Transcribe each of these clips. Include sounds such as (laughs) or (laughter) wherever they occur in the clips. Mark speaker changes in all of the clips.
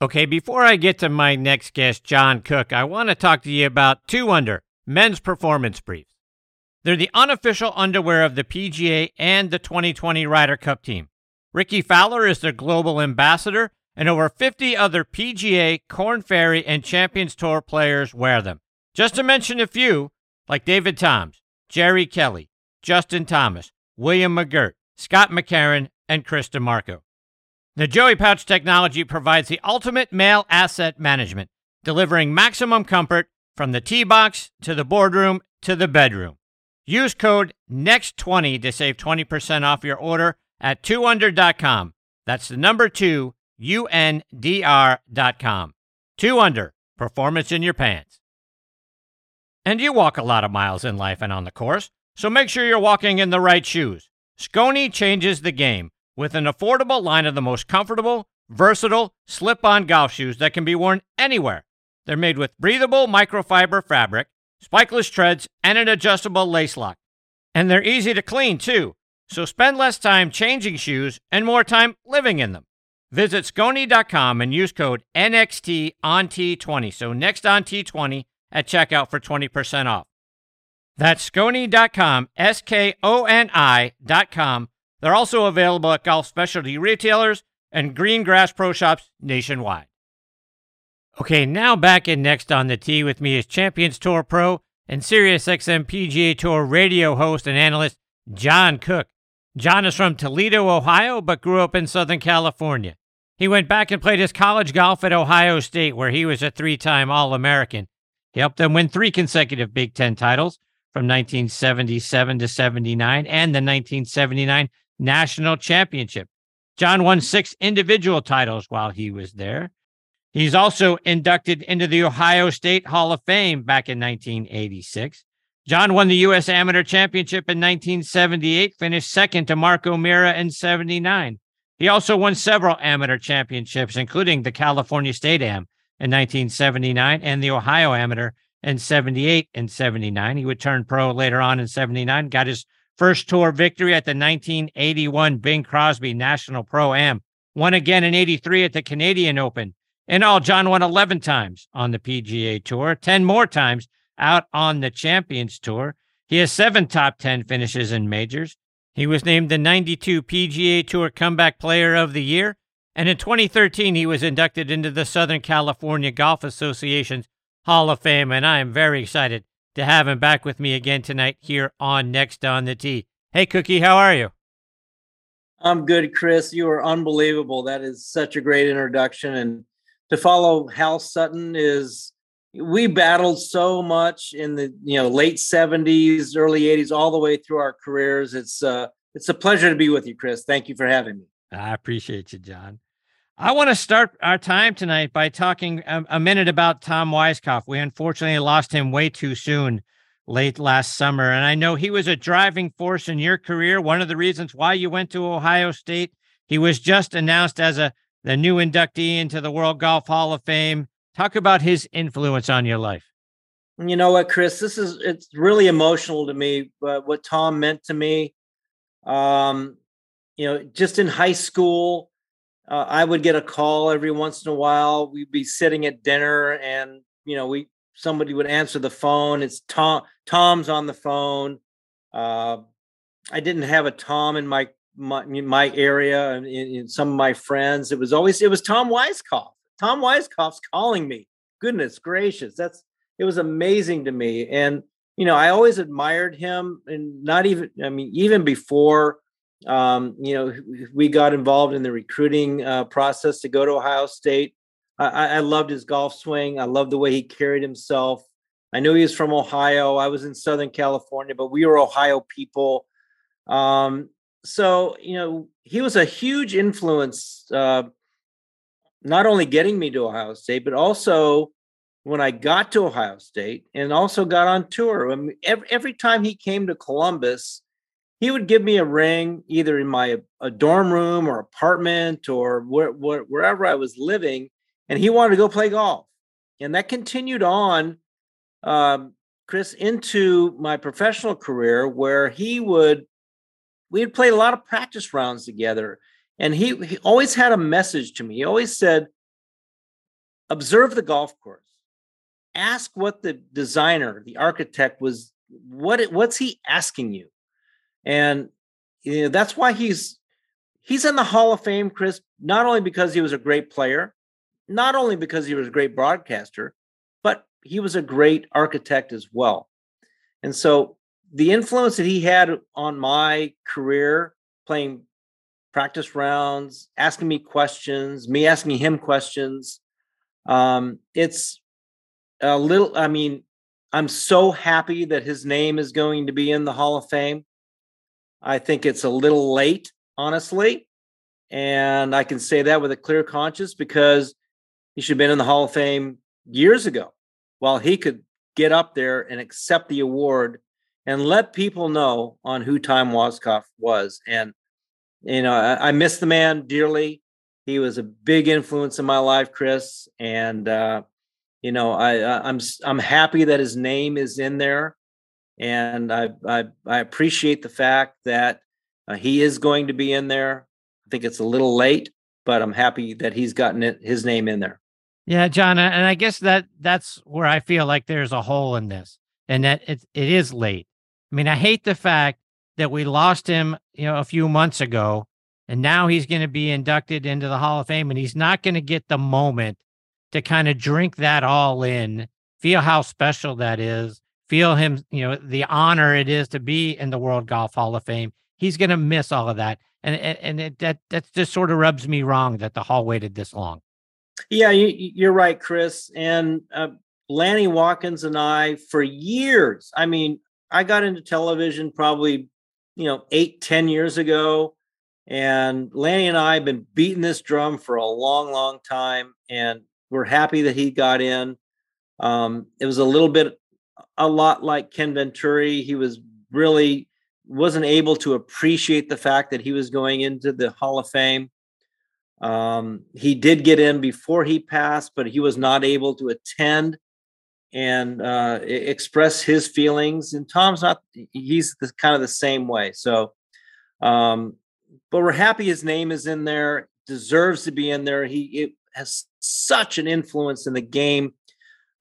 Speaker 1: Okay, before I get to my next guest, John Cook, I want to talk to you about Two Under men's performance briefs. They're the unofficial underwear of the PGA and the 2020 Ryder Cup team. Rickie Fowler is their global ambassador, and over 50 other PGA, Korn Ferry, and Champions Tour players wear them. Just to mention a few, like David Toms, Jerry Kelly, Justin Thomas, William McGirt, Scott McCarron, and Chris DiMarco. The Joey Pouch technology provides the ultimate male asset management, delivering maximum comfort from the tee box to the boardroom to the bedroom. Use code NEXT20 to save 20% off your order at 2under.com. That's the number 2 UNDR.com. 2 Under, performance in your pants. And you walk a lot of miles in life and on the course, so make sure you're walking in the right shoes. Skoni changes the game with an affordable line of the most comfortable, versatile, slip on golf shoes that can be worn anywhere. They're made with breathable microfiber fabric, spikeless treads, and an adjustable lace lock. And they're easy to clean, too, so spend less time changing shoes and more time living in them. Visit Skoni.com and use code NXT on T20, so next on T20 at checkout for 20% off. That's Skoni.com, S K O N I.com they're also available at golf specialty retailers and green grass pro shops nationwide. Okay, now back in next on the tee with me is Champions Tour Pro and SiriusXM PGA Tour radio host and analyst John Cook. John is from Toledo, Ohio, but grew up in Southern California. He went back and played his college golf at Ohio State, where he was a three time All American. He helped them win three consecutive Big Ten titles from 1977 to 79 and the 1979 national championship. John won six individual titles while he was there. He's also inducted into the Ohio State Hall of Fame back in 1986. John won the U.S. Amateur Championship in 1978, finished second to Mark O'Meara in 79. He also won several amateur championships, including the California State Am in 1979 and the Ohio Amateur in 78 and 79. He would turn pro later on in 79, got his First tour victory at the 1981 Bing Crosby National Pro Am. Won again in 83 at the Canadian Open. In all, John won 11 times on the PGA Tour, 10 more times out on the Champions Tour. He has seven top 10 finishes in majors. He was named the 92 PGA Tour Comeback Player of the Year. And in 2013, he was inducted into the Southern California Golf Association's Hall of Fame. And I am very excited to have him back with me again tonight here on Next on the Tee. Hey, Cookie, how are you?
Speaker 2: I'm good, Chris. You are unbelievable. That is such a great introduction. And to follow Hal Sutton is we battled so much in the you know late 70s, early 80s, all the way through our careers. It's uh it's a pleasure to be with you, Chris. Thank you for having me.
Speaker 1: I appreciate you, John. I want to start our time tonight by talking a, a, minute about Tom Weiskopf. We unfortunately lost him way too soon late last summer. And I know he was a driving force in your career. One of the reasons why you went to Ohio State. He was just announced as a the new inductee into the World Golf Hall of Fame. Talk about his influence on your life.
Speaker 2: You know what, Chris? This is it's really emotional to me, but what Tom meant to me. Um, you know, just in high school, uh, I would get a call every once in a while. We'd be sitting at dinner, and you know, we somebody would answer the phone. It's Tom. Tom's on the phone. Uh, I didn't have a Tom in my my, my area and in, in, some of my friends. It was always it was Tom Weiskopf. Tom Weiskopf's calling me. Goodness gracious, that's it was amazing to me. And you know, I always admired him, and not even I mean, even before um, you know, we got involved in the recruiting uh, process to go to Ohio State. I, I loved his golf swing. I loved the way he carried himself. I knew he was from Ohio. I was in Southern California, but we were Ohio people. Um, so, you know, he was a huge influence, uh, not only getting me to Ohio State, but also when I got to Ohio State and also got on tour. I mean, every, every time he came to Columbus, he would give me a ring either in my a dorm room or apartment or where, where, wherever I was living, and he wanted to go play golf, and that continued on, um, Chris, into my professional career where he would we had played a lot of practice rounds together, and he, he always had a message to me. He always said, observe the golf course. Ask what the designer, the architect was what what's he asking you? And you know, that's why he's he's in the Hall of Fame, Chris, not only because he was a great player, not only because he was a great broadcaster, but he was a great architect as well. And so the influence that he had on my career playing practice rounds, asking me questions, me asking him questions, um, it's a little, I mean, I'm so happy that his name is going to be in the Hall of Fame. I think it's a little late, honestly. And I can say that with a clear conscience because he should have been in the Hall of Fame years ago while he could get up there and accept the award and let people know on who Tom Weiskopf was. And, you know, I, I miss the man dearly. He was a big influence in my life, Chris. And, uh, you know, I, I'm I'm happy that his name is in there, and I I, I appreciate the fact that uh, he is going to be in there. I think it's a little late, but I'm happy that he's gotten it, his name in there.
Speaker 1: Yeah, John, and I guess that that's where I feel like there's a hole in this, and that it it is late. I mean, I hate the fact that we lost him, you know, a few months ago, and now he's going to be inducted into the Hall of Fame, and he's not going to get the moment to kind of drink that all in, feel how special that is, feel him, you know, the honor it is to be in the World Golf Hall of Fame. He's going to miss all of that. And, and, it, that, that just sort of rubs me wrong that the hall waited this long.
Speaker 2: Yeah, you, are right, Chris. And uh, Lanny Wadkins and I, for years, I mean, I got into television probably, you know, eight, ten years ago. And Lanny and I have been beating this drum for a long, long time. And we're happy that he got in. Um, it was a little bit, a lot like Ken Venturi. He was really wasn't able to appreciate the fact that he was going into the Hall of Fame. Um, he did get in before he passed, but he was not able to attend and uh, express his feelings. And Tom's not; he's the, kind of the same way. So, um, but we're happy his name is in there. Deserves to be in there. He has such an influence in the game,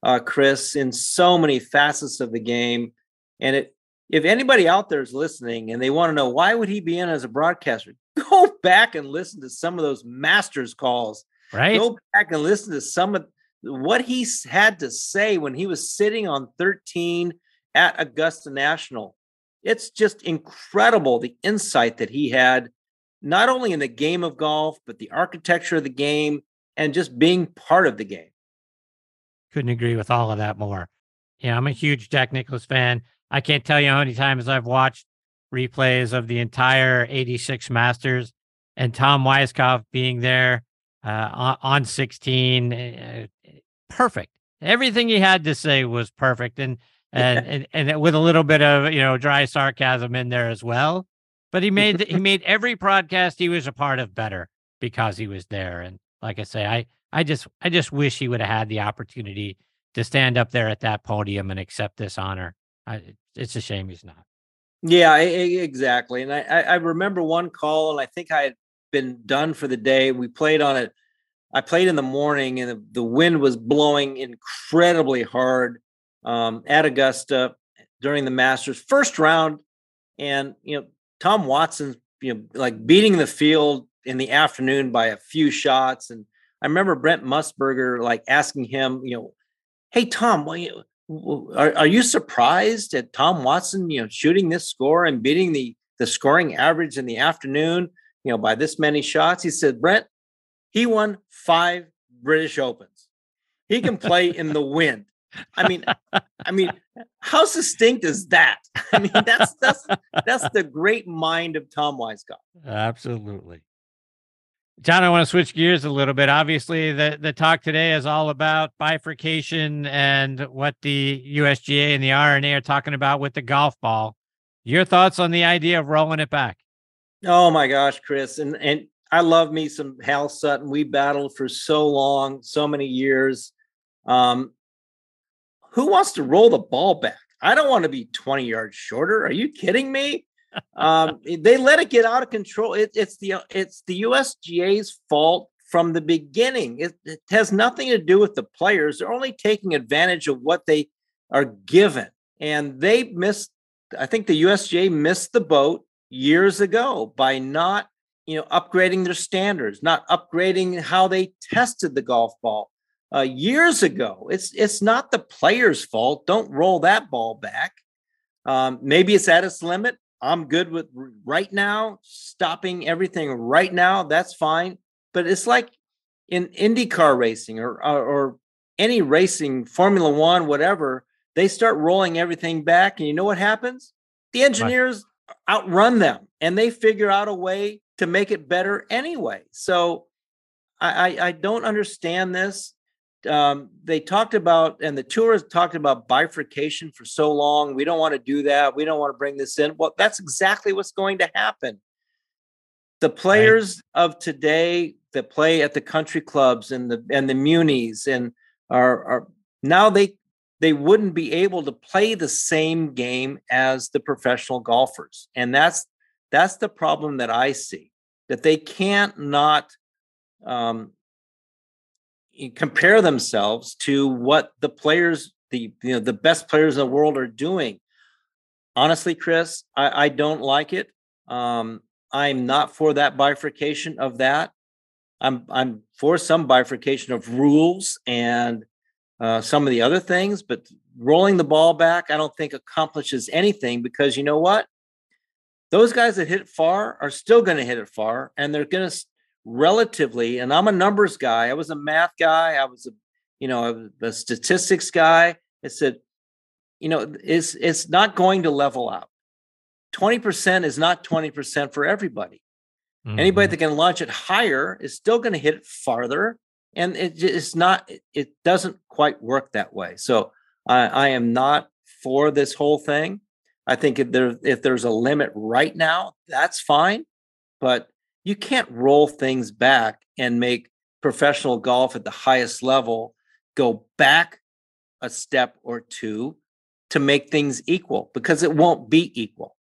Speaker 2: uh, Chris, in so many facets of the game. And it, if anybody out there is listening and they want to know why would he be in as a broadcaster, (laughs) go back and listen to some of those masters calls.
Speaker 1: Right.
Speaker 2: Go back and listen to some of what he had to say when he was sitting on 13 at Augusta National. It's just incredible the insight that he had, not only in the game of golf, but the architecture of the game and just being part of the game.
Speaker 1: Couldn't agree with all of that more. Yeah, I'm a huge Jack Nicklaus fan. I can't tell you how many times I've watched replays of the entire 86 Masters and Tom Weiskopf being there uh, on 16. Uh, perfect. Everything he had to say was perfect. And, and, and, and with a little bit of, you know, dry sarcasm in there as well. But he made, he made every broadcast he was a part of better because he was there. And like I say, I I just I just wish he would have had the opportunity to stand up there at that podium and accept this honor. I, it's a shame he's not.
Speaker 2: Yeah, exactly. And I I remember one call, and I think I had been done for the day. We played on it. I played in the morning, and the, the wind was blowing incredibly hard um, at Augusta during the Masters first round, and you know Tom Watson, you know, like beating the field in the afternoon by a few shots. And I remember Brent Musburger like asking him, you know, hey Tom, you, are, are you surprised at Tom Watson, you know, shooting this score and beating the the scoring average in the afternoon, you know, by this many shots? He said, Brent, he won five British Opens. He can play in the wind. I mean, I mean, how succinct is that? (laughs) I mean, that's that's that's the great mind of Tom Weiskopf.
Speaker 1: Absolutely. John, I want to switch gears a little bit. Obviously, the, the talk today is all about bifurcation and what the USGA and the R&A are talking about with the golf ball. Your thoughts on the idea of rolling it back?
Speaker 2: Oh my gosh, Chris. And and I love me some Hal Sutton. We battled for so long, so many years. Um, who wants to roll the ball back? I don't want to be 20 yards shorter. Are you kidding me? Um, they let it get out of control. It, it's the it's the USGA's fault from the beginning. It, it has nothing to do with the players. They're only taking advantage of what they are given. And they missed, I think the USGA missed the boat years ago by not, you know, upgrading their standards, not upgrading how they tested the golf ball uh, years ago. It's it's not the player's fault. Don't roll that ball back. Um, maybe it's at its limit. I'm good with right now stopping everything right now. That's fine. But it's like in IndyCar racing or, or, or any racing, Formula One, whatever. They start rolling everything back, and you know what happens? The engineers right. outrun them, and they figure out a way to make it better anyway. So I, I, I don't understand this um, they talked about, and the tour has talked about bifurcation for so long. We don't want to do that. We don't want to bring this in. Well, that's exactly what's going to happen. The players right. of today that play at the country clubs and the and the munis and are are now they they wouldn't be able to play the same game as the professional golfers, and that's that's the problem that I see that they can't not um, compare themselves to what the players, the you know, the best players in the world are doing. Honestly, Chris, I, I don't like it. Um, I'm not for that bifurcation of that. I'm I'm for some bifurcation of rules and uh, some of the other things, but rolling the ball back, I don't think accomplishes anything because you know what? Those guys that hit far are still going to hit it far, and they're going to relatively, and I'm a numbers guy. I was a math guy. I was a, you know, a statistics guy. I said, you know, it's it's not going to level out. 20% is not 20% for everybody. Mm-hmm. Anybody that can launch it higher is still going to hit it farther. And it, it's not, it doesn't quite work that way. So I, I am not for this whole thing. I think if there if there's a limit right now, that's fine. But you can't roll things back and make professional golf at the highest level go back a step or two to make things equal because it won't be equal.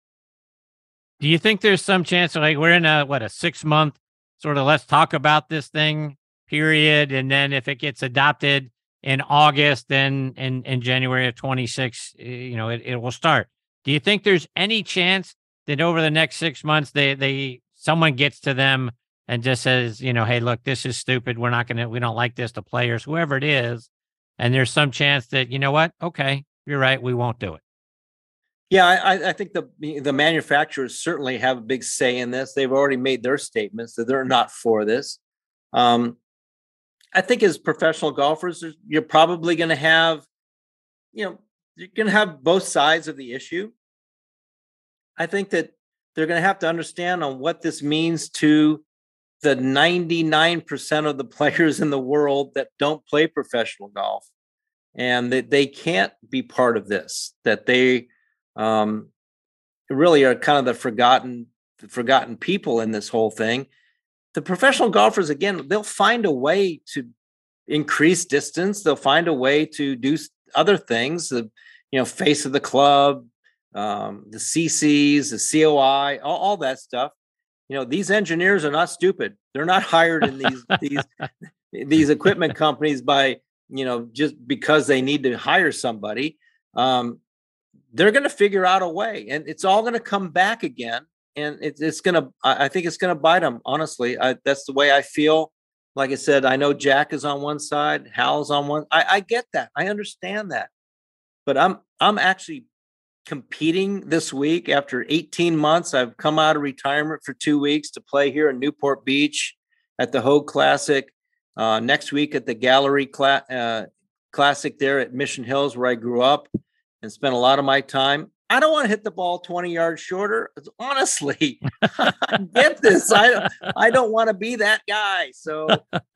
Speaker 1: Do you think there's some chance like we're in a what a 6 month sort of let's talk about this thing period and then if it gets adopted in August then in in January of 26 eh, you know it, it will start. Do you think there's any chance that over the next 6 months they they someone gets to them and just says, you know, hey, look, this is stupid. We're not going to, we don't like this, the players, whoever it is. And there's some chance that, you know what? Okay, you're right. We won't do it.
Speaker 2: Yeah, I, I think the the manufacturers certainly have a big say in this. They've already made their statements that they're not for this. Um, I think as professional golfers, you're probably going to have, you know, you're going to have both sides of the issue. I think that they're going to have to understand on what this means to the 99% of the (laughs) players in the world that don't play professional golf. And that they can't be part of this that they um, really are kind of the forgotten the forgotten people in this whole thing. The professional golfers again they'll find a way to increase distance. They'll find a way to do other things the you know face of the club um, the CCs, the COI, all, all, that stuff. You know, these engineers are not stupid. They're not (laughs) hired in these these these equipment companies by you know just because they need to hire somebody. Um, they're going to figure out a way, and it's all going to come back again. And it, it's going to, I think it's going to bite them. Honestly, I, that's the way I feel. Like I said, I know Jack is on one side, Hal's on one. I, I get that. I understand that, but I'm I'm actually competing this week after 18 months. I've come out of retirement for two weeks to play here in Newport Beach at the Hoag Classic. Uh, next week at the Galleri Cla- uh, Classic there at Mission Hills, where I grew up and spent a lot of my time. I don't want to hit the ball 20 yards shorter. Honestly, (laughs) get this. I I don't want to be that guy. So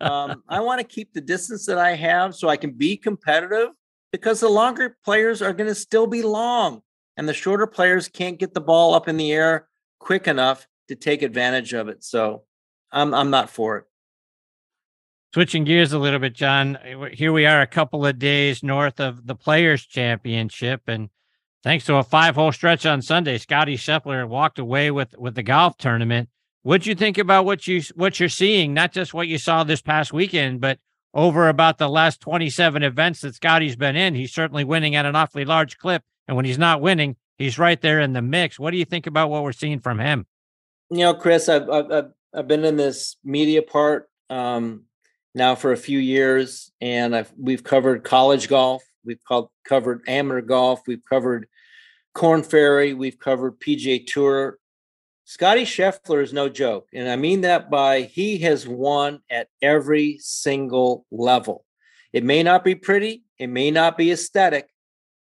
Speaker 2: um, I want to keep the distance that I have so I can be competitive because the longer players are going to still be long and the shorter players can't get the ball up in the air quick enough to take advantage of it. So I'm I'm not for it.
Speaker 1: Switching gears a little bit, John. Here we are, a couple of days north of the Players Championship, and thanks to a five-hole stretch on Sunday, Scottie Scheffler walked away with with the golf tournament. What'd you think about what you what you're seeing? Not just what you saw this past weekend, but over about the last 27 events that Scottie's been in. He's certainly winning at an awfully large clip, and when he's not winning, he's right there in the mix. What do you think about what we're seeing from him?
Speaker 2: You know, Chris, I've I've, I've been in this media part um, now for a few years, and I've, we've covered college golf, we've called, covered amateur golf, we've covered Korn Ferry, we've covered PGA Tour. Scottie Scheffler is no joke, and I mean that by he has won at every single level. It may not be pretty, it may not be aesthetic,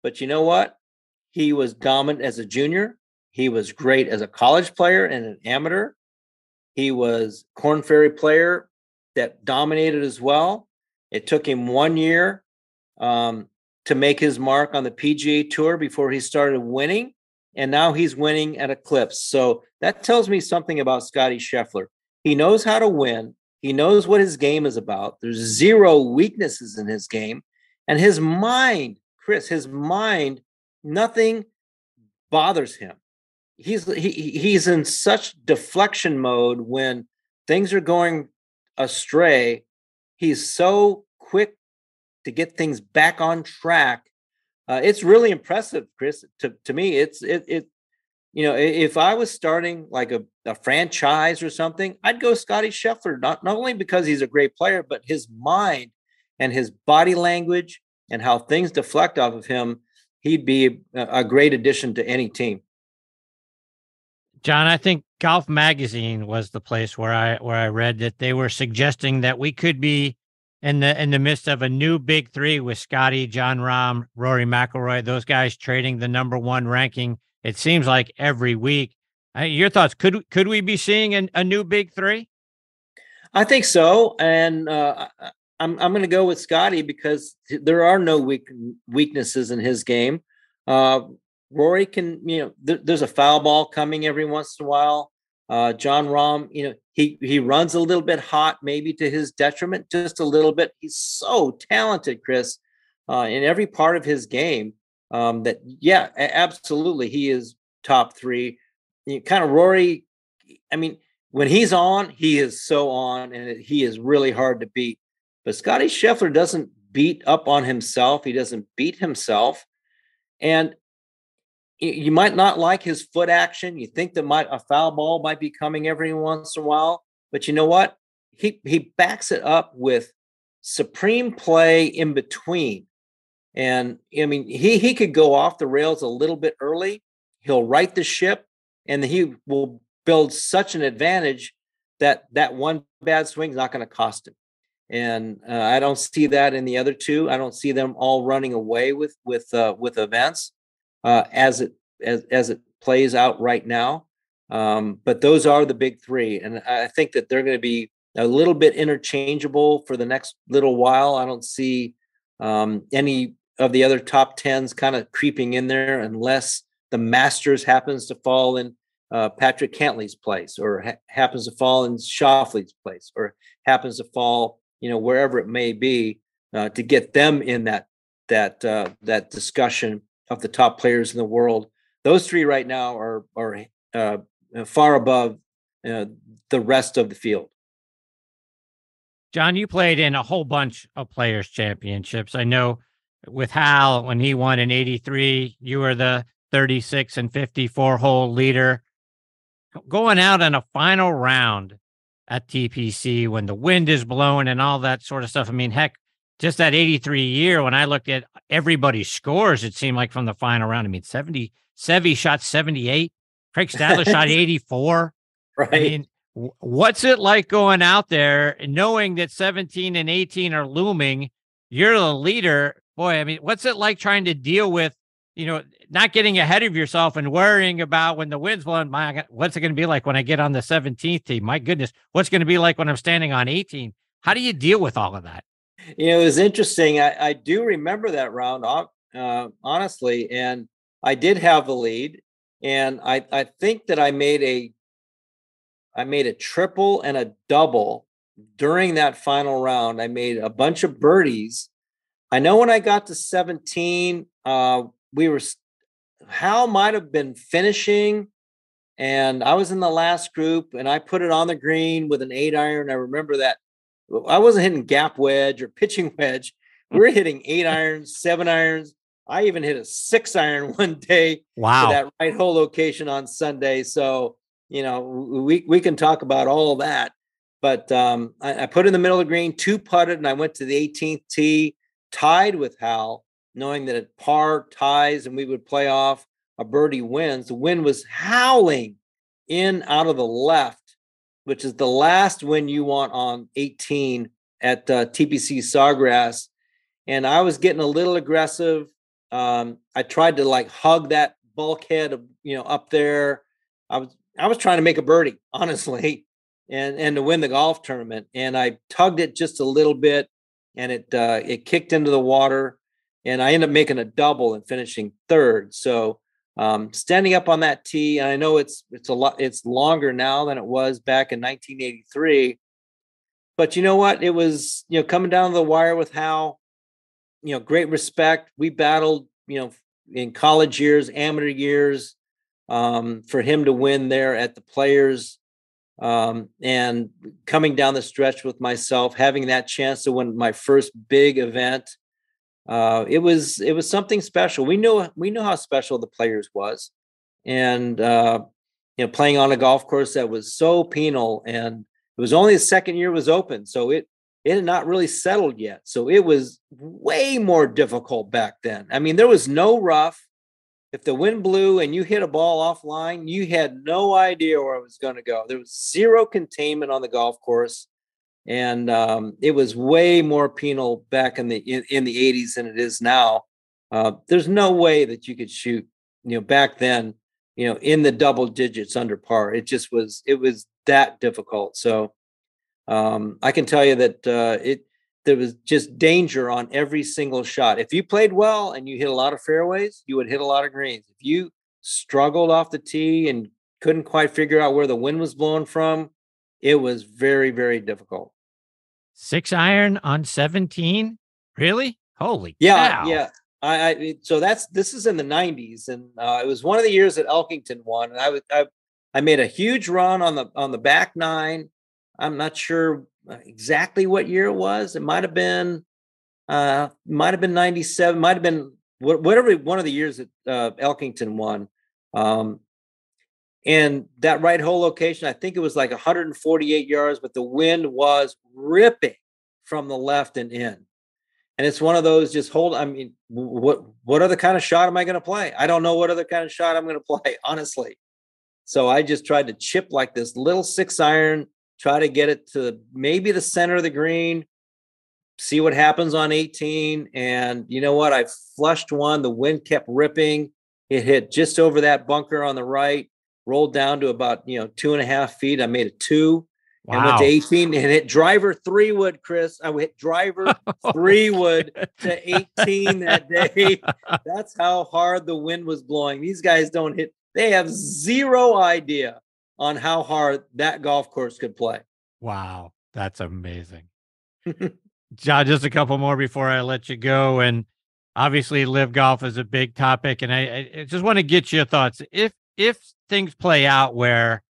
Speaker 2: but you know what? He was dominant as a junior. He was great as a college player and an amateur. He was Korn Ferry player that dominated as well. It took him one year um, to make his mark on the PGA Tour before he started winning, and now he's winning at Eclipse. So that tells me something about Scottie Scheffler. He knows how to win. He knows what his game is about. There's zero weaknesses in his game, and his mind, Chris, his mind, nothing bothers him. He's he, he's in such deflection mode when things are going astray, he's so quick to get things back on track. Uh, it's really impressive, Chris. To to me, it's it it. You know, if I was starting like a, a franchise or something, I'd go Scottie Scheffler. Not not only because he's a great player, but his mind and his body language and how things deflect off of him. He'd be a, great addition to any team.
Speaker 1: John, I think Golf Magazine was the place where I where I read that they were suggesting that we could be in the in the midst of a new big three with Scottie, Jon Rahm, Rory McIlroy, those guys trading the number one ranking. It seems like every week. Uh, your thoughts? Could could we be seeing an, a new big three?
Speaker 2: I think so, and uh, I'm I'm going to go with Scottie because there are no weak weaknesses in his game. Uh, Rory can, you know, th- there's a foul ball coming every once in a while. Uh, Jon Rahm, you know, he he runs a little bit hot, maybe to his detriment, just a little bit. He's so talented, Chris, uh, in every part of his game. Um, that yeah, absolutely, he is top three. You know, kind of Rory. I mean, when he's on, he is so on, and he is really hard to beat. But Scottie Scheffler doesn't beat up on himself. He doesn't beat himself, and you might not like his foot action. You think that might a foul ball might be coming every once in a while, but you know what? He he backs it up with supreme play in between. And I mean, he he could go off the rails a little bit early. He'll right the ship, and he will build such an advantage that that one bad swing is not going to cost him. And uh, I don't see that in the other two. I don't see them all running away with with uh, with events uh, as it as as it plays out right now. Um, but those are the big three, and I think that they're going to be a little bit interchangeable for the next little while. I don't see um, any of the other top tens kind of creeping in there unless the Masters happens to fall in uh, Patrick Cantlay's place, or ha- happens to fall in Schauffele's place, or happens to fall, you know, wherever it may be, uh, to get them in that that uh, that discussion of the top players in the world. Those three right now are are uh, far above uh, the rest of the field.
Speaker 1: John, you played in a whole bunch of players' championships. I know with Hal when he won in '83, you were the 36 and 54 hole leader. Going out in a final round at TPC when the wind is blowing and all that sort of stuff. I mean, heck, just that 83 year when I looked at everybody's scores, it seemed like from the final round. I mean, 70, Seve shot 78, Craig Stadler (laughs) shot 84.
Speaker 2: Right. I mean,
Speaker 1: what's it like going out there knowing that 17 and 18 are looming? You're the leader. Boy, I mean, what's it like trying to deal with, you know, not getting ahead of yourself and worrying about when the wind's blowing? My, what's it going to be like when I get on the 17th team? My goodness, what's going to be like when I'm standing on 18? How do you deal with all of that?
Speaker 2: you know, it was interesting. I, I do remember that round, uh, honestly, and I did have the lead, and I I think that I made a I made a triple and a double during that final round. I made a bunch of birdies. I know when I got to 17, uh, we were Hal might have been finishing and I was in the last group, and I put it on the green with an eight iron. I remember that I wasn't hitting gap wedge or pitching (laughs) wedge. We were hitting eight irons, seven irons. I even hit a six iron (laughs) one day.
Speaker 1: Wow.
Speaker 2: that right hole location on Sunday. So, you know, we, we can talk about all that. But um, I, I put in the middle of the green, two putted, and I went to the 18th tee, tied with Hal, knowing that at par ties and we would play off a birdie wins. The wind was howling in out of the left, which is the last wind you want on 18 at uh, TPC Sawgrass. And I was getting a little aggressive. Um, I tried to like hug that bulkhead you know up there. I was I was trying to make a birdie, (laughs) honestly, and and to win the golf tournament. And I tugged it just a little bit, and it uh, it kicked into the water, and I end up making a double and finishing third. So um, standing up on that tee, and I know it's it's a lot it's longer now than it was back in 1983. But you know what? It was you know coming down the wire with Hal, you know, great respect. We battled, you know, in college years, amateur years, um, for him to win there at the Players, um, and coming down the stretch with myself, having that chance to win my first big event uh, it was it was something special. We knew we knew how special the players was, and uh, you know, playing on a golf course that was so penal, and it was only the second year was open, so it it had not really settled yet. So it was way more difficult back then. I mean, there was no rough. If the wind blew and you hit a ball offline, you had no idea where it was going to go. There was zero containment on the golf course and um, it was way more penal back in the in, in the 80s than it is now. Uh, there's no way that you could shoot you know back then you know in the double digits under par. It just was it was that difficult. So um, i can tell you that uh, it there was just danger on every single shot. If you played well and you hit a lot of fairways you would hit a lot of greens. If you struggled off the tee and couldn't quite figure out where the wind was blowing from it was very very difficult
Speaker 1: Six iron on 17? Really? Holy
Speaker 2: yeah,
Speaker 1: cow.
Speaker 2: yeah. I, I so that's this is in the 90s, and uh, it was one of the years that Elkington won, and I was I, I made a huge run on the on the back nine. I'm not sure uh, exactly what year it was. It might have been uh might have been 97, might have been whatever one of the years that uh, Elkington won. Um, and that right hole location, I think it was like 148 yards, but the wind was ripping from the left and in. And it's one of those just hold. I mean, what what other kind of shot am I going to play? I don't know what other kind of shot I'm going (laughs) to play, honestly. So I just tried to chip like this little six iron, try to get it to maybe the center of the green, see what happens on 18. And you know what? I flushed one. The wind kept ripping. It hit just over that bunker on the right rolled down to about you know two and a half feet. I made a two wow. and went to 18 and hit driver three wood, Chris. I hit driver (laughs) oh, three wood to 18 that (laughs) day. That's how hard the wind was blowing. These guys don't hit, they have zero idea on how hard that golf course could play.
Speaker 1: Wow. That's amazing. (laughs) John, just a couple more before I let you go. And obviously, live golf is a big topic. And I, I just want to get your thoughts. If if things play out where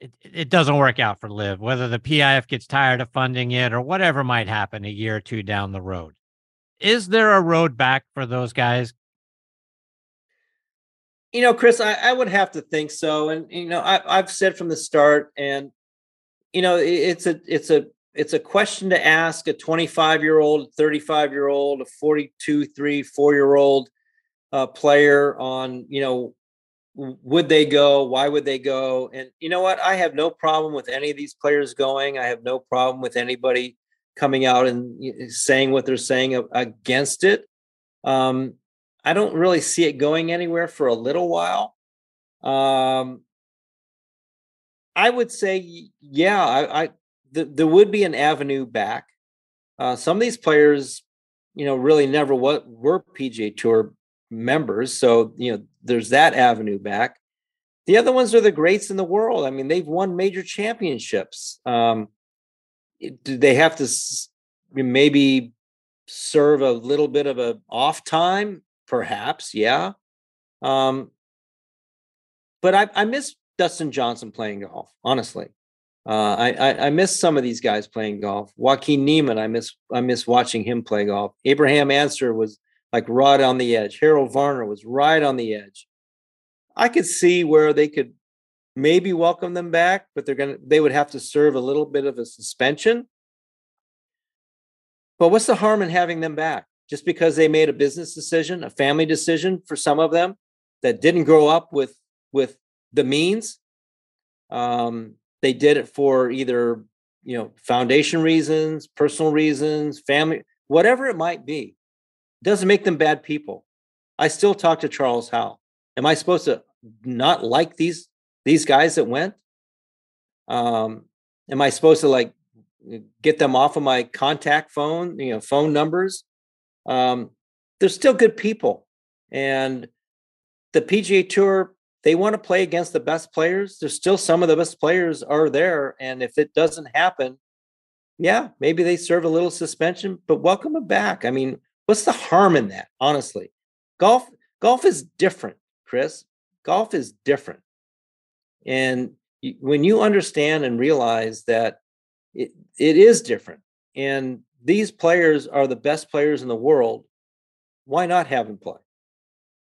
Speaker 1: it, it doesn't work out for LIV, whether the PIF gets tired of funding it or whatever might happen a year or two down the road, is there a road back for those guys?
Speaker 2: You know, Chris, I, I would have to think so. And you know, I, I've said from the start, and you know, it, it's a it's a it's a question to ask a 25 year old, 35 year old, a 42, three, four year old uh, player on you know would they go? Why would they go? And you know what? I have no problem with any of these players going. I have no problem with anybody coming out and saying what they're saying against it. Um, I don't really see it going anywhere for a little while. Um, I would say, yeah, I, I th- there would be an avenue back. Uh, some of these players, you know, really never what were PGA Tour members. So, you know, there's that avenue back. The other ones are the greats in the world. I mean, they've won major championships. Um, do they have to maybe serve a little bit of a off time? Perhaps, yeah. Um, but I, I miss Dustin Johnson playing golf. Honestly, uh, I, I, I miss some of these guys playing golf. Joaquin Niemann, I miss I miss watching him play golf. Abraham Ancer was like right on the edge. Harold Varner was right on the edge. I could see where they could maybe welcome them back, but they're gonna they would have to serve a little bit of a suspension. But what's the harm in having them back? Just because they made a business decision, a family decision for some of them that didn't grow up with with the means. Um, they did it for either you know foundation reasons personal reasons family whatever it might be doesn't make them bad people i still talk to charles howell am i supposed to not like these these guys that went um am i supposed to like get them off of my contact phone you know phone numbers um they're still good people and the pga tour they want to play against the best players. There's still some of the best players are there. And if it doesn't happen, yeah, maybe they serve a little suspension, but welcome them back. I mean, what's the harm in that, honestly? Golf, golf is different, Chris. Golf is different. And when you understand and realize that it, it is different, and these players are the best players in the world, why not have them play?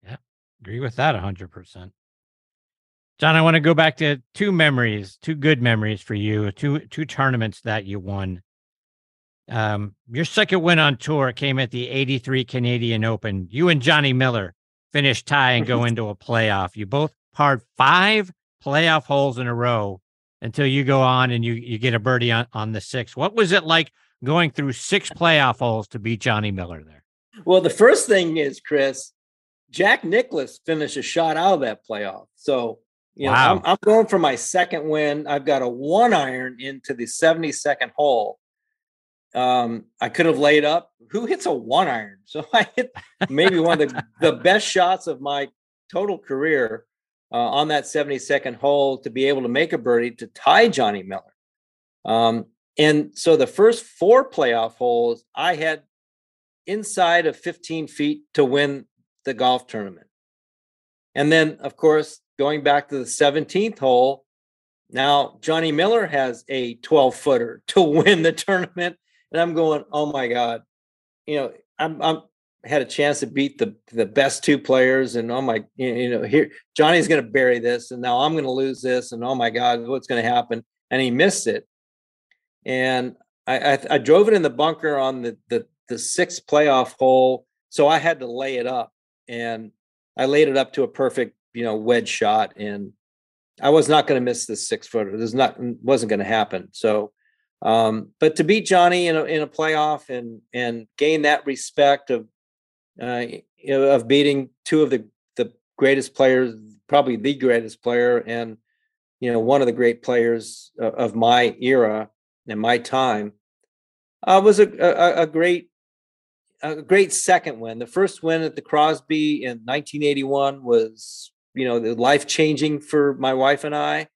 Speaker 1: Yeah, agree with that 100%. John, I want to go back to two memories, two good memories for you, two two tournaments that you won. Um, your second win on tour came at the 83 Canadian Open. You and Johnny Miller finished tie and go (laughs) into a playoff. You both parred five playoff holes in a row until you go on and you you get a birdie on, on the six. What was it like going through six playoff holes to beat Johnny Miller there?
Speaker 2: Well, the first thing is, Chris, Jack Nicklaus finished a shot out of that playoff. So you know, wow. I'm, I'm going for my second win. I've got a one iron into the 72nd hole. Um, I could have laid up. Who hits a one iron? (laughs) So I hit maybe one of the, the (laughs) best shots of my total career uh, on that 72nd hole to be able to make a birdie to tie Johnny Miller. Um, and so the first four playoff holes, I had inside of 15 feet to win the golf tournament. And then, of course, going back to the 17th hole, now Johnny Miller has a 12 footer to (laughs) win the tournament. And I'm going, oh my God. You know, I'm I'm had a chance to beat the the best two players and oh my you know here Johnny's going to bury this and now I'm going to lose this and oh my god what's going to happen and he missed it and I, I, I drove it in the bunker on the the the sixth playoff hole so I had to lay it up and I laid it up to a perfect you know, wedge shot, and I was not going to miss this six footer. This not wasn't going to happen. So, um, but to beat Johnny in a in a playoff and and gain that respect of uh, of beating two of the the greatest players, probably the greatest player, and you know one of the great players of, of my era and my time, uh, was a, a, a great a great second win. The first win at the Crosby in 1981 was you know, life changing for my wife and I.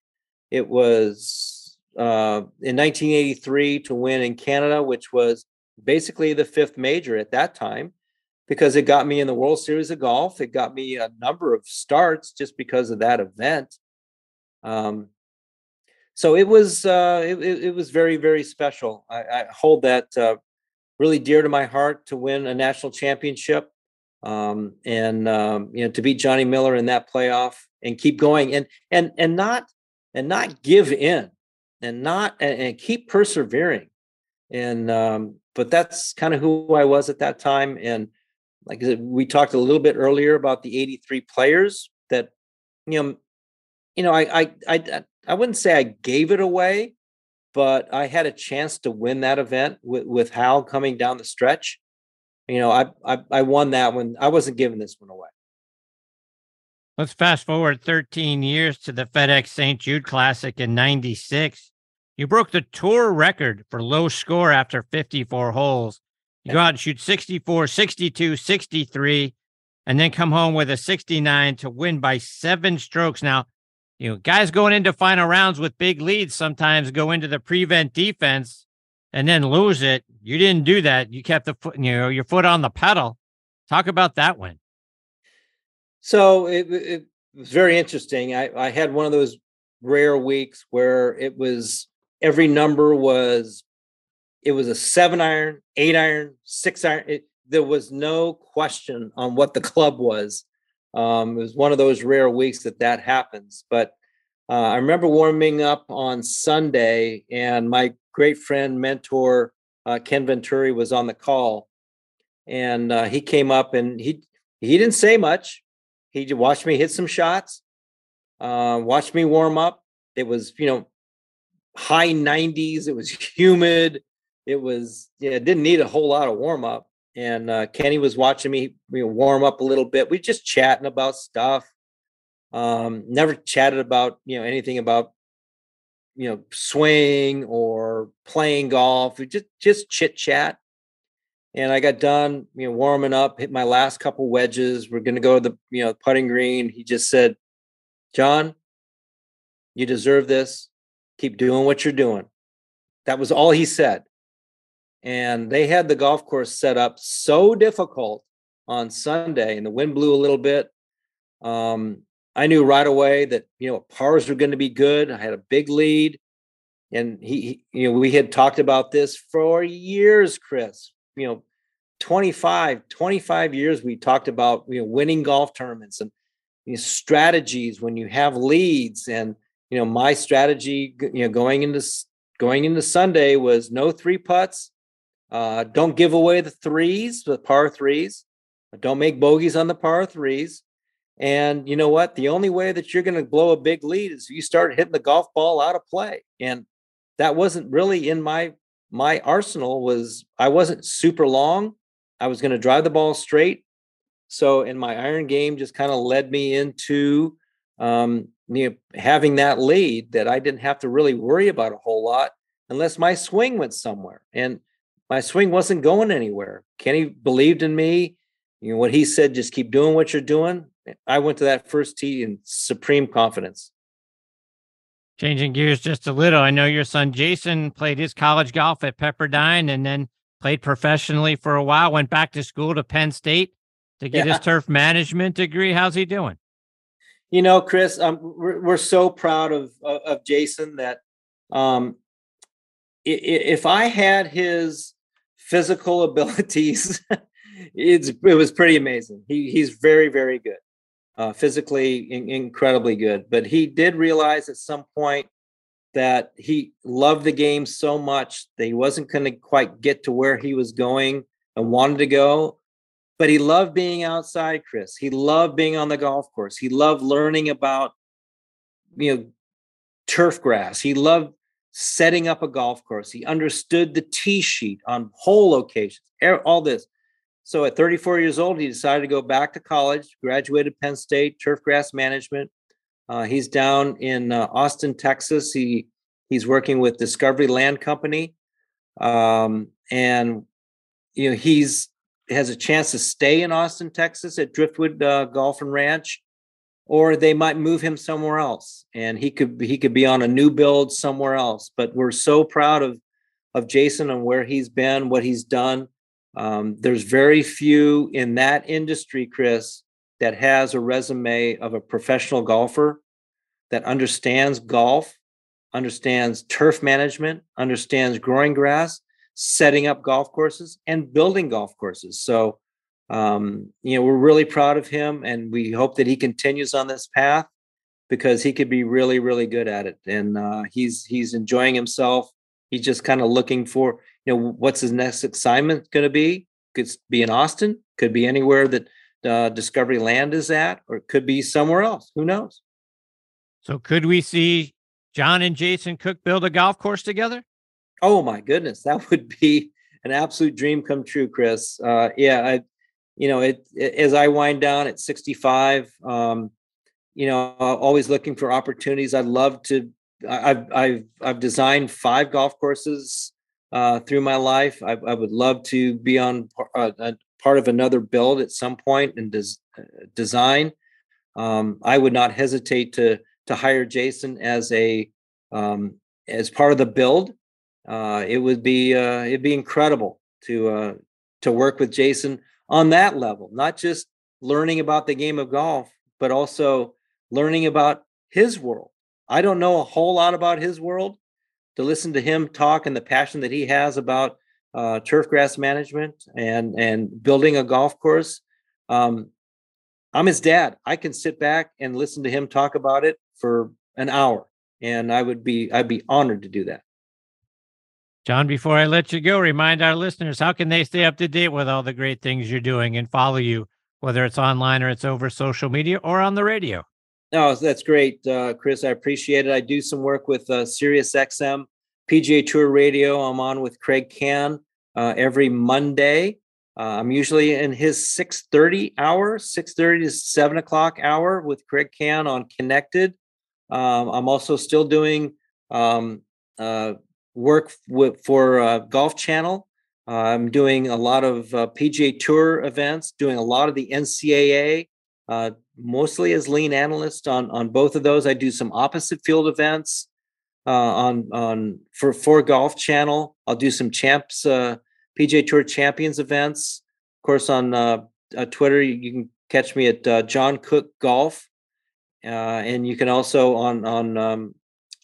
Speaker 2: It was uh, in 1983 to win in Canada, which was basically the fifth major at that time, because it got me in the World Series of Golf. It got me a number of starts just because of that event. Um, so it was uh, it, it, was very very special. I, I hold that uh, really dear to my heart to win a national championship um, and um, you know to beat Johnny Miller in that playoff and keep going and and and not and not give in and not and, and keep persevering and um, but that's kind of who I was at that time and like I said, we talked a little bit earlier about the 83 players that you know you know I I I I wouldn't say I gave it away but I had a chance to win that event with, with Hal coming down the stretch you know, I, I I won that one. I wasn't giving this one away.
Speaker 1: Let's fast forward 13 years to the FedEx St. Jude Classic in 96. You broke the tour record for low score after 54 holes. You go out and shoot 64, 62, 63, and then come home with a 69 to win by seven strokes. Now, you know, guys going into final rounds with big leads sometimes go into the prevent defense and then lose it. You didn't do that. You kept the foot, you know, your foot on the pedal. Talk about that win.
Speaker 2: So it, it was very interesting. I, I had one of those rare weeks where it was every number was it was a seven iron, eight iron, six iron. It, there was no question on what the club was. Um, it was one of those rare weeks that that happens. But uh, I remember warming up on Sunday, and my great friend, mentor uh, Ken Venturi was on the call, and uh, he came up and he he didn't say much. He just watched me hit some shots, uh, watched me warm up. It was you know high 90s. It was humid. It was yeah. Didn't need a whole lot of warm up. And uh, Kenny was watching me you know, warm up a little bit. We just chatting about stuff. Um, never chatted about you know anything about you know swing or playing golf. We just just chit chat. And I got done, you know, warming up, hit my last couple wedges. We're going to go to the, you know, putting green. He just said, John, you deserve this. Keep doing what you're doing. That was all he said. And they had the golf course set up so difficult on Sunday, and the wind blew a little bit. Um, I knew right away that you know pars were going to be good. I had a big lead, and he, he, you know, we had talked about this for years, Chris. You know, 25, 25 years we talked about you know winning golf tournaments and you know, strategies when you have leads and you know my strategy you know going into going into sunday was no three putts. Uh, don't give away the threes the par threes. Don't make bogeys on the par threes. And you know what? The only way that you're going to blow a big lead is you start hitting the golf ball out of play. And that wasn't really in my my arsenal was i wasn't super long. I was going to drive the ball straight. So and my iron game just kind of led me into um, you know, having that lead that I didn't have to really worry about a whole lot unless my swing went somewhere. And my swing wasn't going anywhere. Kenny believed in me. You know what he said, just keep doing what you're doing. I went to that first tee in supreme confidence.
Speaker 1: Changing gears just a little. I know your son Jason played his college golf at Pepperdine and then played professionally for a while, went back to school to Penn State to get yeah. his turf management degree. How's he doing?
Speaker 2: You know, Chris, um, we're, we're so proud of, of, Jason that um, if I had his physical (laughs) abilities, it's it was pretty amazing. He he's very very good, uh, physically in, incredibly good. But he did realize at some point that he loved the game so much that he wasn't going to quite get to where he was going and wanted to go but he loved being outside, Chris. He loved being on the golf course. He loved learning about, you know, turf grass. He loved setting up a golf course. He understood the tee sheet on hole locations, all this. So at 34 years old, he decided to go back to college, graduated Penn State, turf grass management. Uh, he's down in uh, Austin, Texas. He he's working with Discovery Land Company, um, and you know he's has a chance to stay in Austin, Texas at Driftwood uh, Golf and Ranch, or they might move him somewhere else, and he could he could be on a new build somewhere else. But we're so proud of of Jason and where he's been, what he's done. Um, there's very few in that industry, Chris, that has a resume of a professional golfer that understands golf, understands turf management, understands growing grass, setting up golf courses and building golf courses. So, um, you know, we're really proud of him and we hope that he continues on this path because he could be really, really good at it. And uh, he's he's enjoying himself. He's just kind of looking for, you know, what's his next assignment going to be? Could be in Austin, could be anywhere that uh, Discovery Land is at, or it could be somewhere else. Who knows?
Speaker 1: So, could we see John and Jason Cook build a golf course together?
Speaker 2: Oh my goodness, that (laughs) would be an absolute dream come true, Chris. Uh, yeah, I, you know, it, it, as I wind down at 65, um, you know, always looking for opportunities. I'd love to. I've I've I've designed five golf courses uh, through my life. I, I, would love to be on uh, a part of another build at some point and des- uh, design. Um, I would not hesitate to to hire Jason as a um, as part of the build uh, it would be uh, it'd be incredible to uh, to work with Jason on that level, not just learning about the game of golf, but also learning about his world I don't know a whole lot about his world. To listen to him talk and the passion that he has about uh, turf grass management and and building a golf course, um, I'm his dad. I can sit back and listen to him talk about it for an hour, and I would be I'd be honored to do that.
Speaker 1: John, before I let you go, remind our listeners how can they stay up to date with all the great things you're doing and follow you, whether it's online or it's over social media or on the radio.
Speaker 2: No, that's great, uh, Chris. I appreciate it. I do some work with uh, Sirius XM, PGA Tour Radio. I'm on with Craig Kann uh, every Monday. Uh, I'm usually in his 6:30 hour, 6:30 to 7 o'clock hour with Craig Kann on Connected. Um, I'm also still doing um, uh, work with, for uh, Golf Channel. Uh, I'm doing a lot of uh, PGA Tour events, doing a lot of the NCAA, uh, mostly as lean analyst on on both of those. I do some opposite field events uh, on on for for Golf Channel. I'll do some champs uh, PGA Tour Champions events. Of course, on Twitter, you can catch me at John Cook Golf, and you can also on on um,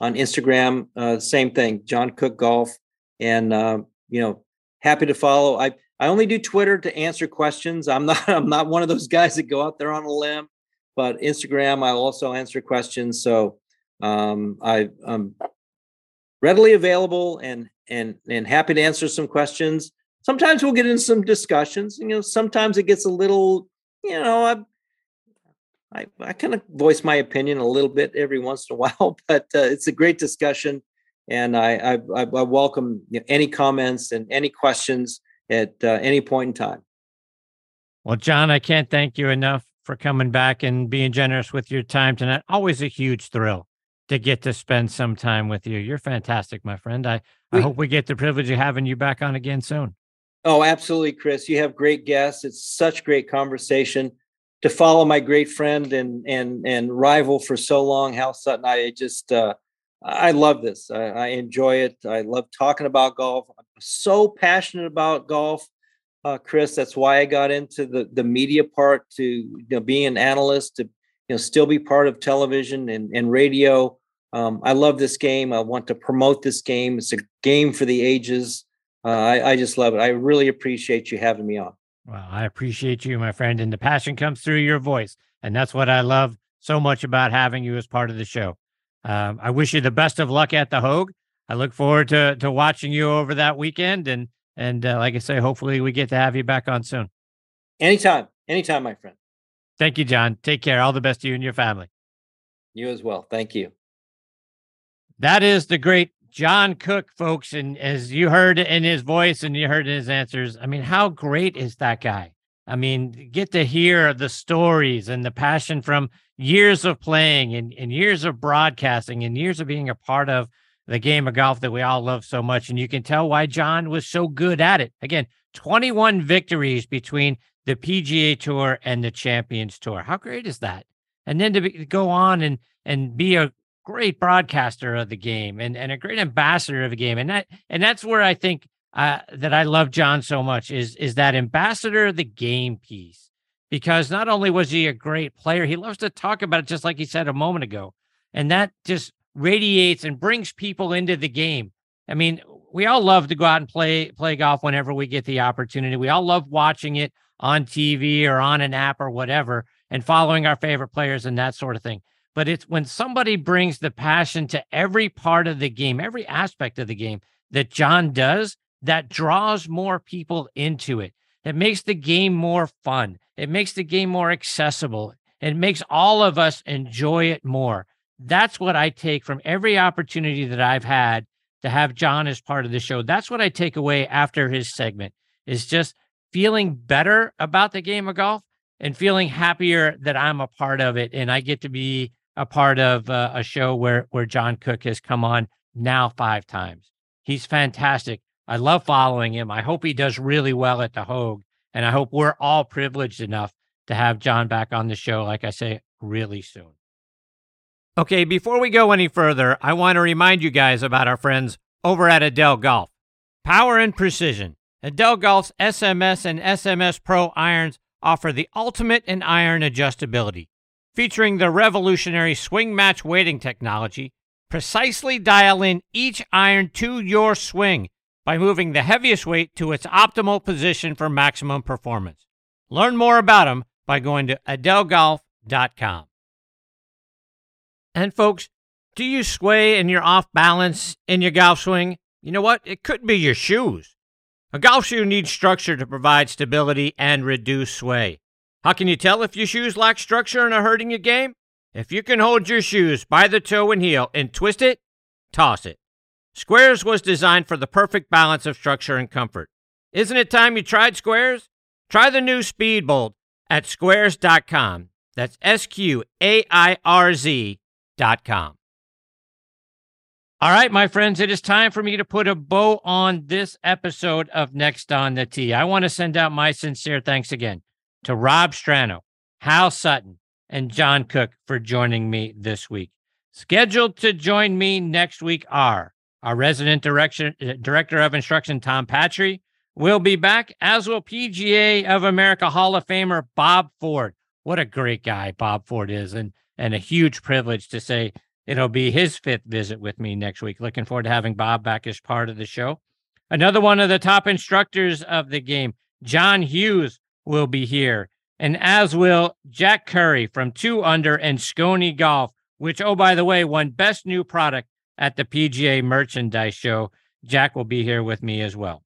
Speaker 2: on Instagram, uh, same thing, John Cook Golf, and uh, you know, happy to follow. I I only do Twitter to answer questions. I'm not (laughs) I'm not one of those guys that go out there on a limb, but Instagram I'll also answer questions. So um, I, I'm readily available and and and happy to answer some questions. Sometimes we'll get into some discussions. You know, sometimes it gets a little, you know, I I, kind of voice my opinion a little bit every once in a (laughs) while, but uh, it's a great discussion, and I I, I welcome any comments and any questions at uh, any point in time.
Speaker 1: Well, John, I can't thank you enough for coming back and being generous with your time tonight. Always a huge thrill to get to spend some time with you. You're fantastic, my friend. I, I hope we get the privilege of having you back on again soon.
Speaker 2: Oh, absolutely, Chris. You have great guests. It's such great conversation to follow my great friend and and and rival for so long, Hal Sutton. I just uh, I love this. I, I, enjoy it. I love talking about golf. I'm so passionate about golf, uh, Chris. That's why I got into the the media part to you know being an analyst to you know still be part of television and and radio. Um, I love this game. I want to promote this game. It's a game for the ages. Uh, I, I just love it. I really appreciate you having me on.
Speaker 1: Well, I appreciate you, my friend, and the passion comes through your voice. And that's what I love so much about having you as part of the show. Um, I wish you the best of luck at the Hoag. I look forward to to watching you over that weekend, and and uh, like I say, hopefully we get to have you back on soon.
Speaker 2: Anytime, anytime, my friend.
Speaker 1: Thank you, John. Take care. All the best to you and your family.
Speaker 2: You as well. Thank you.
Speaker 1: That is the great John Cook, folks, and as you heard in his voice and you heard in his answers, I mean, how great is that guy? I mean, get to hear the stories and the passion from years of playing and, and years of broadcasting and years of being a part of the game of golf that we all love so much. And you can tell why John was so good at it. Again, 21 victories between the PGA Tour and the Champions Tour. How great is that? And then to be, go on and and be a great broadcaster of the game and, and a great ambassador of the game. And that and that's where I think uh, that I love John so much is is that ambassador of the game piece. Because not only was he a great player, he loves to talk about it just like he said a moment ago. And that just radiates and brings people into the game. I mean, we all love to go out and play play golf whenever we get the opportunity. We all love watching it on TV or on an app or whatever and following our favorite players and that sort of thing but it's when somebody brings the passion to every part of the game, every aspect of the game that John does, that draws more people into it. It makes the game more fun. It makes the game more accessible. It makes all of us enjoy it more. That's what I take from every opportunity that I've had to have John as part of the show. That's what I take away after his segment is just feeling better about the game of golf and feeling happier that I'm a part of it and I get to be a part of uh, a show where where John Cook has come on now five times. He's fantastic. I love following him. I hope he does really well at the Hoag, and I hope we're all privileged enough to have John back on the show. Like I say, really soon. Okay, before we go any further, I want to remind you guys about our friends over at Edel Golf. Power and precision. Edel Golf's SMS and SMS Pro irons offer the ultimate in iron adjustability featuring the revolutionary swing match weighting technology, precisely dial in each iron to your swing by moving the heaviest weight to its optimal position for maximum performance. Learn more about them by going to edelgolf.com. And folks, do you sway and you're off balance in your golf swing? You know what? It could be your shoes. A golf shoe needs structure to provide stability and reduce sway. How can you tell if your shoes lack structure and are hurting your game? If you can hold your shoes by the toe and heel and twist it, toss it. Sqairz was designed for the perfect balance of structure and comfort. Isn't it time you tried Sqairz? Try the new Speedbolt at sqairz.com. That's S Q A I R Z.com. All right, my friends, it is time for me to put a bow on this episode of Next on the Tee. I want to send out my sincere thanks again to Rob Strano, Hal Sutton, and John Cook for joining me this week. Scheduled to join me next week are our resident direction, uh, director of instruction, Tom Patri, will be back, as will PGA of America Hall of Famer Bob Ford. What a great guy Bob Ford is, and and a huge privilege to say it'll be his fifth visit with me next week. Looking forward to having Bob back as part of the show. Another one of the top instructors of the game, John Hughes, will be here, and as will Jack Curry from Two Under and Scony Golf, which, oh by the way, won Best New Product at the PGA Merchandise Show. Jack will be here with me as well.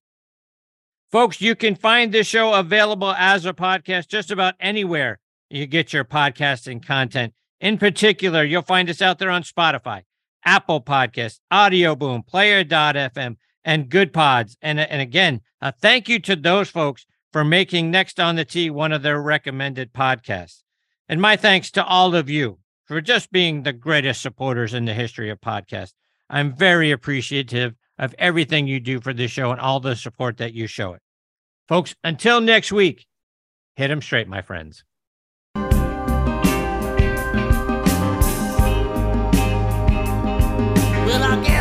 Speaker 1: Folks, you can find this show available as a podcast just about anywhere you get your podcasting content. In particular, you'll find us out there on Spotify, Apple Podcasts, Audio Boom, Player.fm, and Good Pods. And, and again, a thank you to those folks for making Next on the Tee one of their recommended podcasts. And my thanks to all of you for just being the greatest supporters in the history of podcasts. I'm very appreciative of everything you do for this show and all the support that you show it. Folks, until next week, hit them straight, my friends. Get